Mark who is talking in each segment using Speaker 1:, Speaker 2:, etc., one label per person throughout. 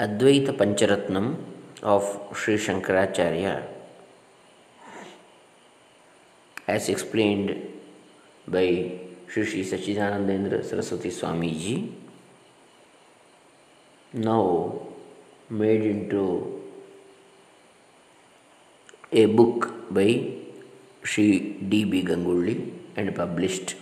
Speaker 1: Advaita Pancharatnam of Sri Shankaracharya, as explained by Sri Sri Sachidanandendra Saraswati Swamiji, now made into a book by Sri D. B. Gangolli and published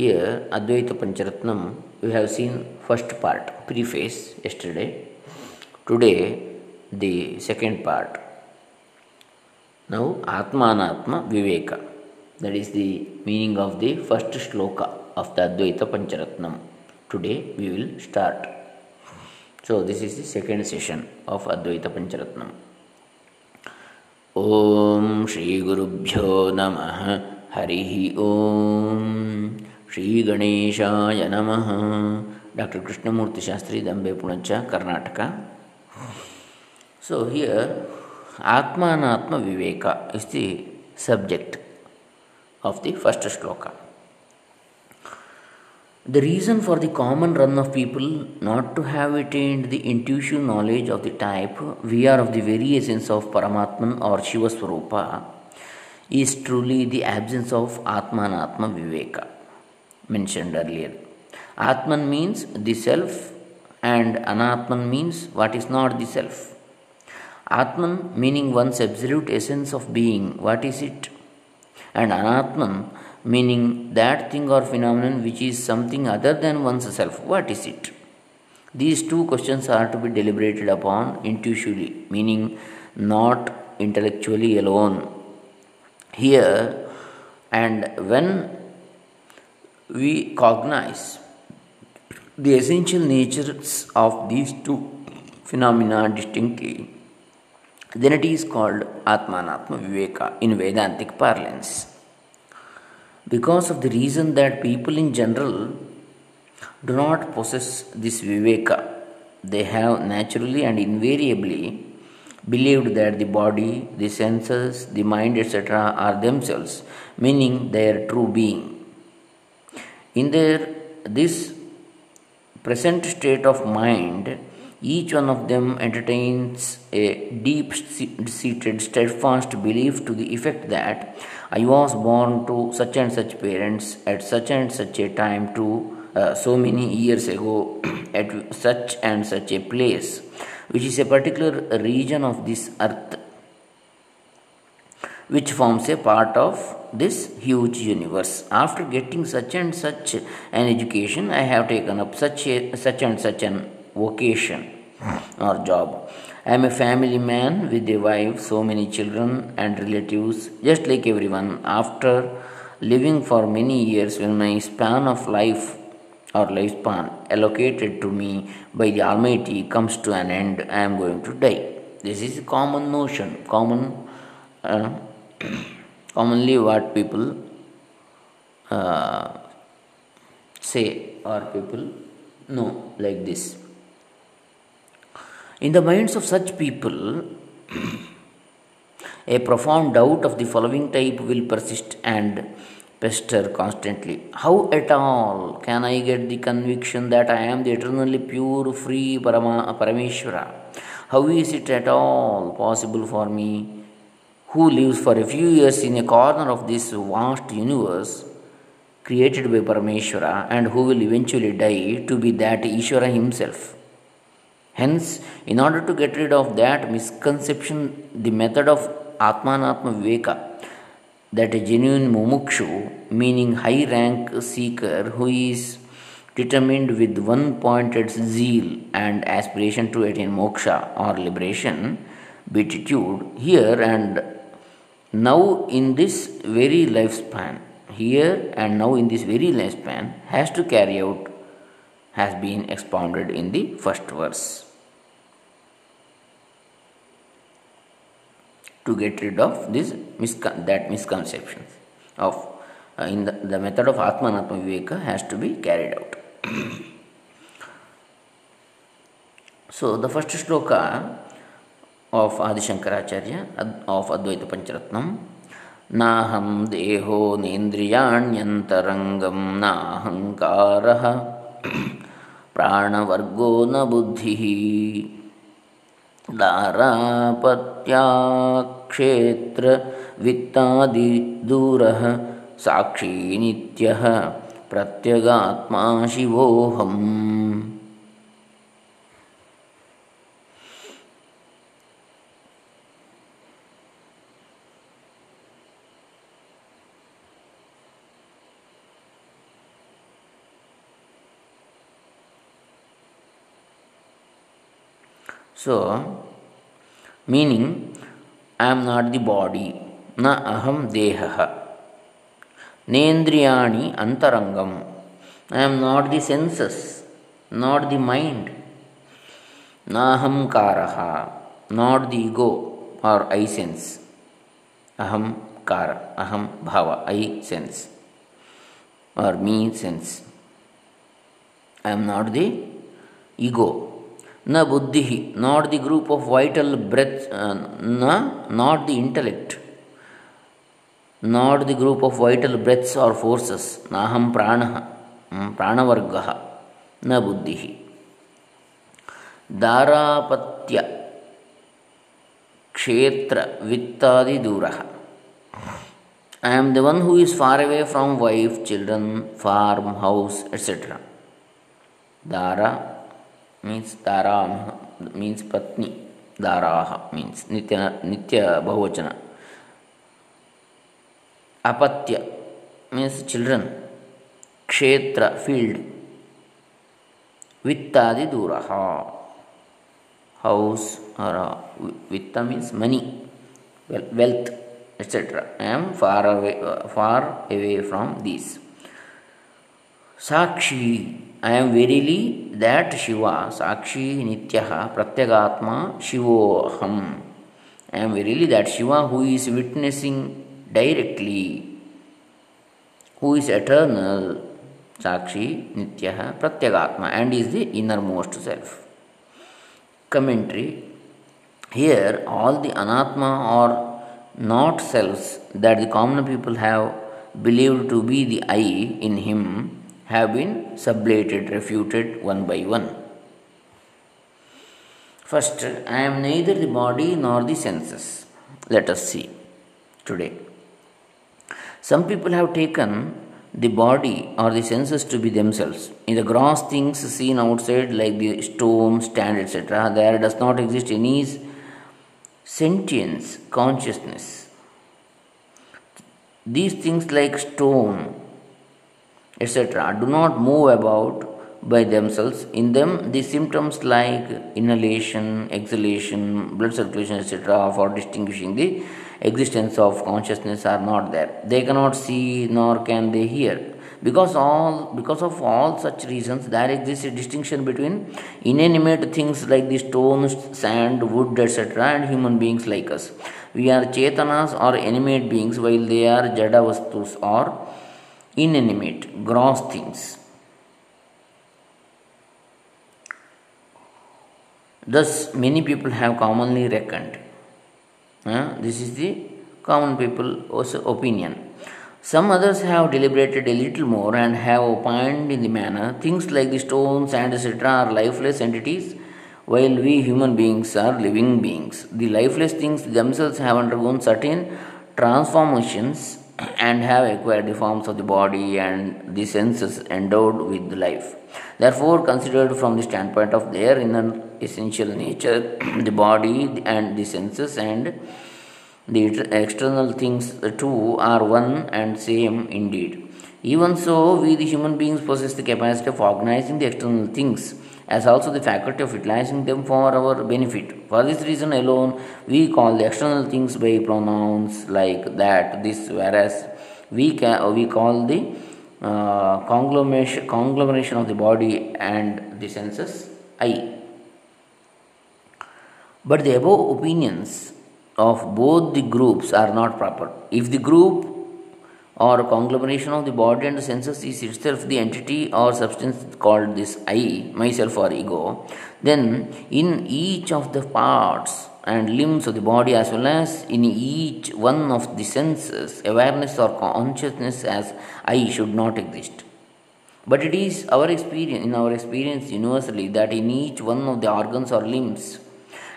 Speaker 1: Here, Advaita Pancharatnam, we have seen first part, preface, yesterday. Today, the second part. Now, Atmanatma Viveka. That is the meaning of the first shloka of the Advaita Pancharatnam. Today, we will start. So, this is the second session of Advaita Pancharatnam. ॐ श्रीगुरुभ्यो नमः हरिः ॐ ಶ್ರೀ ಗಣೇಶಾಯ ನಮಃ doctor Krishnamurthy Shastri Dambe Punacha Karnataka so here Atmanatma Viveka is the subject of the first shloka The reason for the common run of people not to have attained the intuitive knowledge of the type we are of the very essence of Paramatman or Shiva Swarupa is truly the absence of Atmanatma Viveka Mentioned earlier. Atman means the self, and Anatman means what is not the self. Atman meaning one's absolute essence of being, what is it? And Anatman meaning that thing or phenomenon which is something other than one's self, what is it? These two questions are to be deliberated upon intuitively, meaning not intellectually alone. Here, and when we cognize the essential natures of these two phenomena distinctly, then it is called Atmanatma Viveka in Vedantic parlance. Because of the reason that people in general do not possess this Viveka, they have naturally and invariably believed that the body, the senses, the mind, etc., are themselves, meaning their true being in their this present state of mind, each one of them entertains a deep seated, steadfast belief to the effect that I was born to such and such parents at such and such a time to uh, so many years ago at such and such a place, which is a particular region of this earth, which forms a part of this huge universe. After getting such and such an education, I have taken up such a such and such an vocation or job. I am a family man with a wife, so many children and relatives, just like everyone. After living for many years, when my span of life or lifespan allocated to me by the Almighty comes to an end, I am going to die. This is a common notion, common. Uh, commonly what people uh, say or people know like this. In the minds of such people a profound doubt of the following type will persist and pester constantly. How at all can i get the conviction that i am the eternally pure free parama parameshwara? How is it at all possible for me who lives for a few years in a corner of this vast universe created by Parameshwara and who will eventually die to be that Ishvara himself. Hence, in order to get rid of that misconception, the method of Atmanatma Viveka, that a genuine mumukshu, meaning high rank seeker who is determined with one pointed zeal and aspiration to attain moksha or liberation, beatitude, here and now in this very lifespan here and now in this very lifespan has to carry out has been expounded in the first verse. To get rid of this that misconception of uh, in the, the method of atmanatma viveka has to be carried out. So the first shloka of Adi Shankaracharya of Advaita Pancharatnam नाहं देहो नेन्द्रियाण्यन्तरङ्गं नाहङ्कारः प्राणवर्गो न बुद्धिः दारापत्याक्षेत्रवित्तादिदूरः साक्षी नित्यः प्रत्यगात्मा शिवोऽहम् So, meaning I am not the body, na aham deha. Nendriyani antarangam. I am not the senses, not the mind. Naham karaha, not the ego or I sense. Aham kara, aham bhava, I sense or me sense. I am not the ego ನ ಬುದ್ಧಿ not the group of vital breath ನ not the intellect not the group of vital breaths or forces ನಾಹಂ ಪ್ರಾಣ ಪ್ರಾಣವರ್ಗ ನ ಬುದ್ಧಿ ದಾರಾಪತ್ಯ ಕ್ಷೇತ್ರ ವಿತ್ತಾದಿ ದೂರ I am the one who is far away from wife children farm house etcetera ದಾರ Dara means Dara means Patni. Daraha means Nitya, Nitya Bahuvachana. Apatya means children. Kshetra field. Vittadi Duraha house or uh, Vitta means money, wealth, etc. I am far away, uh, far away from these. Sakshi I am verily that Shiva, Sakshi Nityaha, Pratyagatma Shivoham. I am verily that Shiva who is witnessing directly, who is eternal, Sakshi Nityaha, Pratyagatma, and is the innermost self. Commentary Here, all the Anatma or not selves that the common people have believed to be the I in him have been sublated, refuted one by one. First, I am neither the body nor the senses. Let us see today. Some people have taken the body or the senses to be themselves. In the gross things seen outside, like the stone, stand, etc., there does not exist any sentience, consciousness. These things, like stone, etc., do not move about by themselves. In them, the symptoms like inhalation, exhalation, blood circulation, etc., for distinguishing the existence of consciousness are not there. They cannot see nor can they hear. Because all because of all such reasons, there exists a distinction between inanimate things like the stones, sand, wood, etc., and human beings like us. We are chetanas or animate beings, while they are jada vastus or inanimate, gross things. Thus, many people have commonly reckoned. Uh, this is the common people's opinion. Some others have deliberated a little more and have opined in the manner things like the stones and etc. are lifeless entities, while we human beings are living beings. The lifeless things themselves have undergone certain transformations and have acquired the forms of the body and the senses endowed with life. Therefore, considered from the standpoint of their inner essential nature, the body and the senses and the external things too are one and same indeed. Even so, we the human beings possess the capacity of organizing the external things as also the faculty of utilizing them for our benefit. For this reason alone, we call the external things by pronouns like that, this, whereas we, can, we call the uh, conglomeration, conglomeration of the body and the senses I. But the above opinions of both the groups are not proper. If the group or conglomeration of the body and the senses is itself the entity or substance called this I, myself or ego, then in each of the parts and limbs of the body as well as in each one of the senses, awareness or consciousness as I should not exist. But it is our experience, in our experience universally, that in each one of the organs or limbs,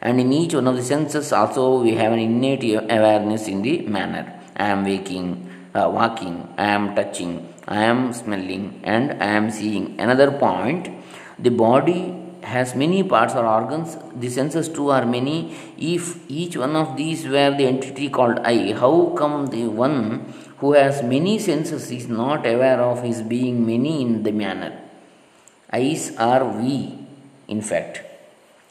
Speaker 1: and in each one of the senses also we have an innate awareness in the manner. I am waking, uh, walking, I am touching, I am smelling, and I am seeing. Another point, the body has many parts or organs, the senses too are many. If each one of these were the entity called I, how come the one who has many senses is not aware of his being many in the manner? Eyes are we, in fact.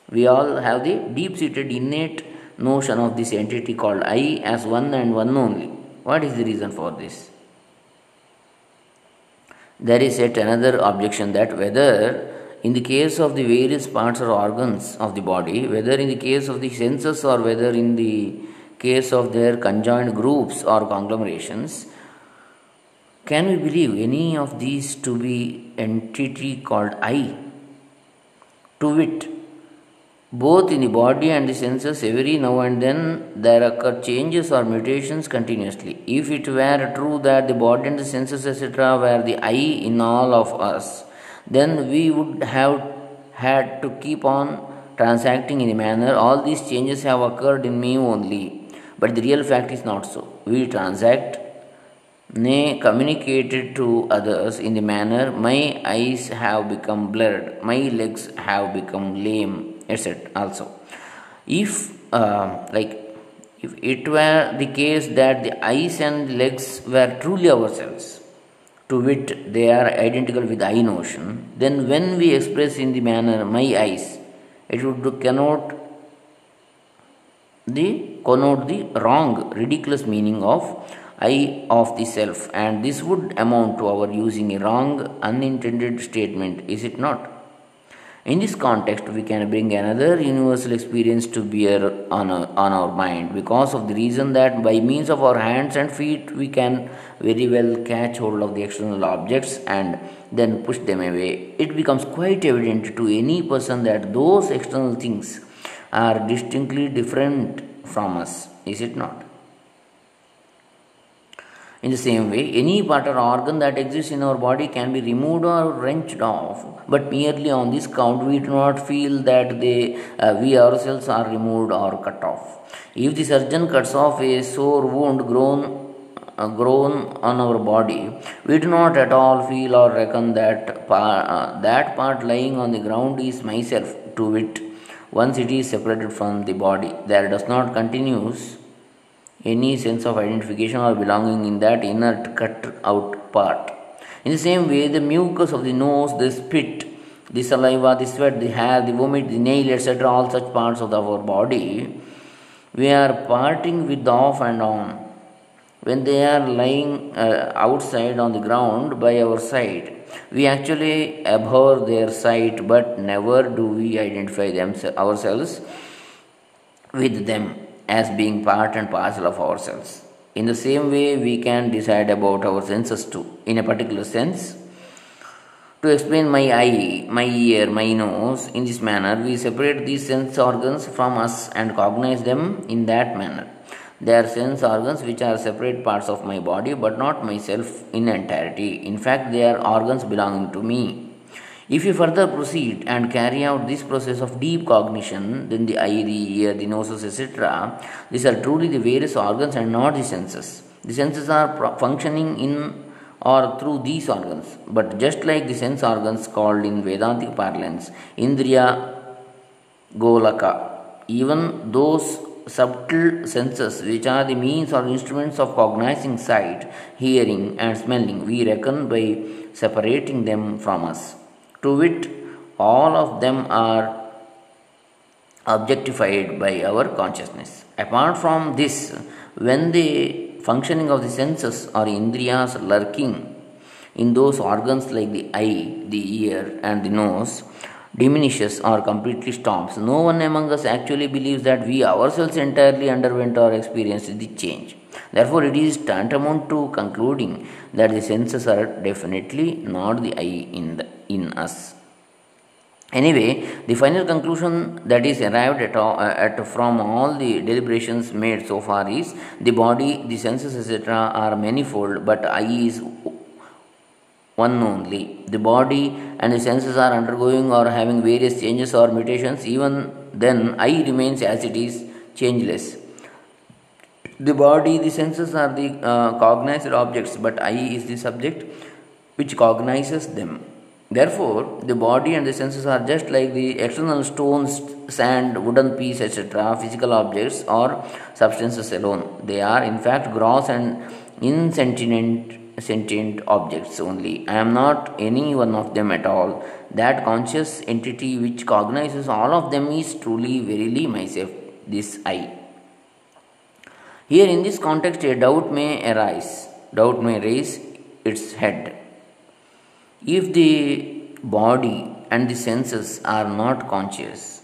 Speaker 1: We all have the deep seated innate notion of this entity called I as one and one only. What is the reason for this? There is yet another objection that whether in the case of the various parts or organs of the body, whether in the case of the senses or whether in the case of their conjoined groups or conglomerations, can we believe any of these to be entity called I? To wit, both in the body and the senses, every now and then there occur changes or mutations continuously. If it were true that the body and the senses, etc., were the I in all of us, then we would have had to keep on transacting in a manner all these changes have occurred in me only but the real fact is not so we transact nay communicated to others in the manner my eyes have become blurred my legs have become lame etc also if uh, like if it were the case that the eyes and legs were truly ourselves to wit they are identical with I notion, then when we express in the manner my eyes, it would connote the connote the wrong, ridiculous meaning of I of the self, and this would amount to our using a wrong, unintended statement, is it not? In this context, we can bring another universal experience to bear on, a, on our mind because of the reason that by means of our hands and feet, we can very well catch hold of the external objects and then push them away. It becomes quite evident to any person that those external things are distinctly different from us, is it not? In the same way, any part or organ that exists in our body can be removed or wrenched off, but merely on this count we do not feel that they, uh, we ourselves are removed or cut off. If the surgeon cuts off a sore wound grown, uh, grown on our body, we do not at all feel or reckon that, par, uh, that part lying on the ground is myself, to wit, once it is separated from the body. There does not continues any sense of identification or belonging in that inert cut out part. In the same way, the mucus of the nose, the spit, the saliva, the sweat, the hair, the vomit, the nail, etc., all such parts of our body, we are parting with off and on. When they are lying uh, outside on the ground by our side, we actually abhor their sight, but never do we identify them, ourselves with them as being part and parcel of ourselves. In the same way, we can decide about our senses too. In a particular sense, to explain my eye, my ear, my nose in this manner, we separate these sense organs from us and cognize them in that manner. They are sense organs which are separate parts of my body but not myself in entirety. In fact, they are organs belonging to me. If you further proceed and carry out this process of deep cognition, then the eye, the ear, the noses, etc., these are truly the various organs and not the senses. The senses are functioning in or through these organs, but just like the sense organs called in Vedantic parlance, Indriya Golaka, even those subtle senses which are the means or instruments of cognizing sight, hearing, and smelling, we reckon by separating them from us. To wit, all of them are objectified by our consciousness. Apart from this, when the functioning of the senses or indriyas lurking in those organs like the eye, the ear, and the nose diminishes or completely stops, no one among us actually believes that we ourselves entirely underwent or experienced the change. Therefore, it is tantamount to concluding that the senses are definitely not the I in, the, in us. Anyway, the final conclusion that is arrived at, all, uh, at from all the deliberations made so far is the body, the senses, etc., are manifold, but I is one only. The body and the senses are undergoing or having various changes or mutations, even then I remains as it is, changeless. The body, the senses are the uh, cognized objects, but I is the subject which cognizes them. Therefore, the body and the senses are just like the external stones, sand, wooden piece, etc., physical objects or substances alone. They are, in fact, gross and insentient sentient objects only. I am not any one of them at all. That conscious entity which cognizes all of them is truly, verily myself, this I. Here, in this context, a doubt may arise. Doubt may raise its head if the body and the senses are not conscious,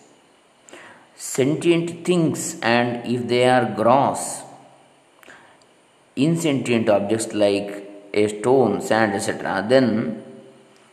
Speaker 1: sentient things, and if they are gross, insentient objects like a stone, sand, etc., then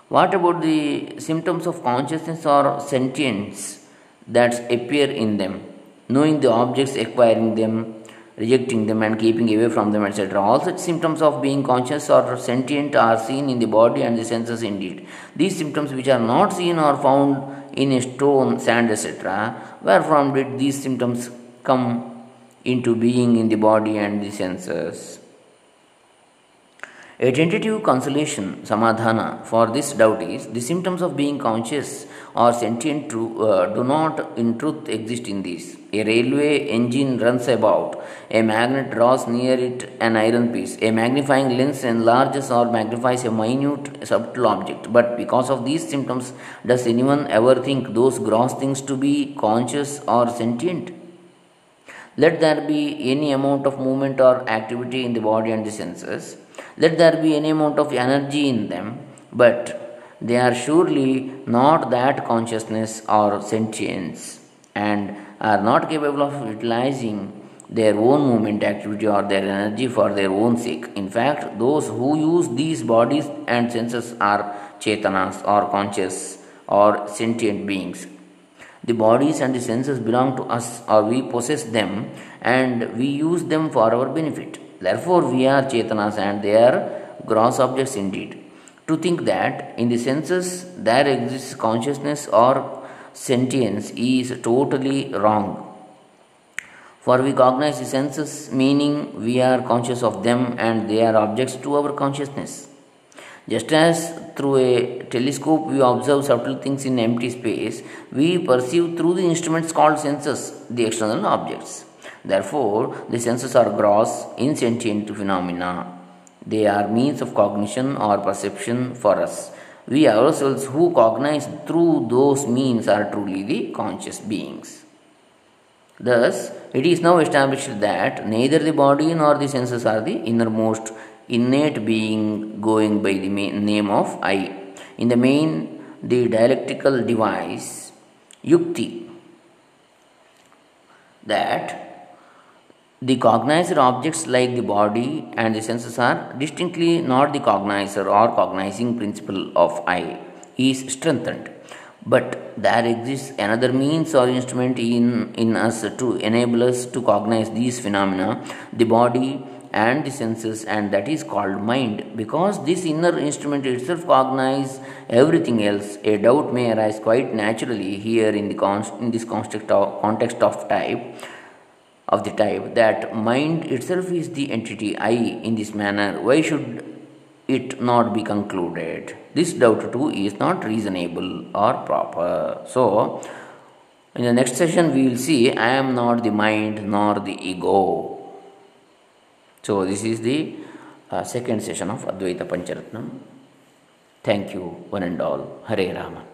Speaker 1: what about the symptoms of consciousness or sentience that appear in them? Knowing the objects, acquiring them, rejecting them and keeping away from them, etc. All such symptoms of being conscious or sentient are seen in the body and the senses indeed. These symptoms, which are not seen or found in a stone, sand, etc., where from did these symptoms come into being in the body and the senses? A tentative consolation, samadhana, for this doubt is the symptoms of being conscious or sentient to, uh, do not in truth exist in these. A railway engine runs about, a magnet draws near it an iron piece, a magnifying lens enlarges or magnifies a minute subtle object. But because of these symptoms, does anyone ever think those gross things to be conscious or sentient? Let there be any amount of movement or activity in the body and the senses let there be any amount of energy in them, but they are surely not that consciousness or sentience and are not capable of utilizing their own movement activity or their energy for their own sake. In fact, those who use these bodies and senses are chetanas or conscious or sentient beings. The bodies and the senses belong to us or we possess them and we use them for our benefit. Therefore, we are Chetanas and they are gross objects indeed. To think that in the senses there exists consciousness or sentience is totally wrong. For we cognize the senses, meaning we are conscious of them and they are objects to our consciousness. Just as through a telescope we observe subtle things in empty space, we perceive through the instruments called senses the external objects. Therefore, the senses are gross, insentient phenomena. They are means of cognition or perception for us. We ourselves who cognize through those means are truly the conscious beings. Thus, it is now established that neither the body nor the senses are the innermost innate being going by the name of I. In the main, the dialectical device, yukti, that the cognizer objects like the body and the senses are distinctly not the cognizer or cognizing principle of I is strengthened. But there exists another means or instrument in, in us to enable us to cognize these phenomena, the body and the senses, and that is called mind. Because this inner instrument itself cognizes everything else, a doubt may arise quite naturally here in, the const, in this context of, context of type of the type that mind itself is the entity I in this manner, why should it not be concluded? This doubt too is not reasonable or proper. So, in the next session, we will see I am not the mind nor the ego. So, this is the uh, second session of Advaita Pancharatnam. Thank you, one and all. Hare Rama.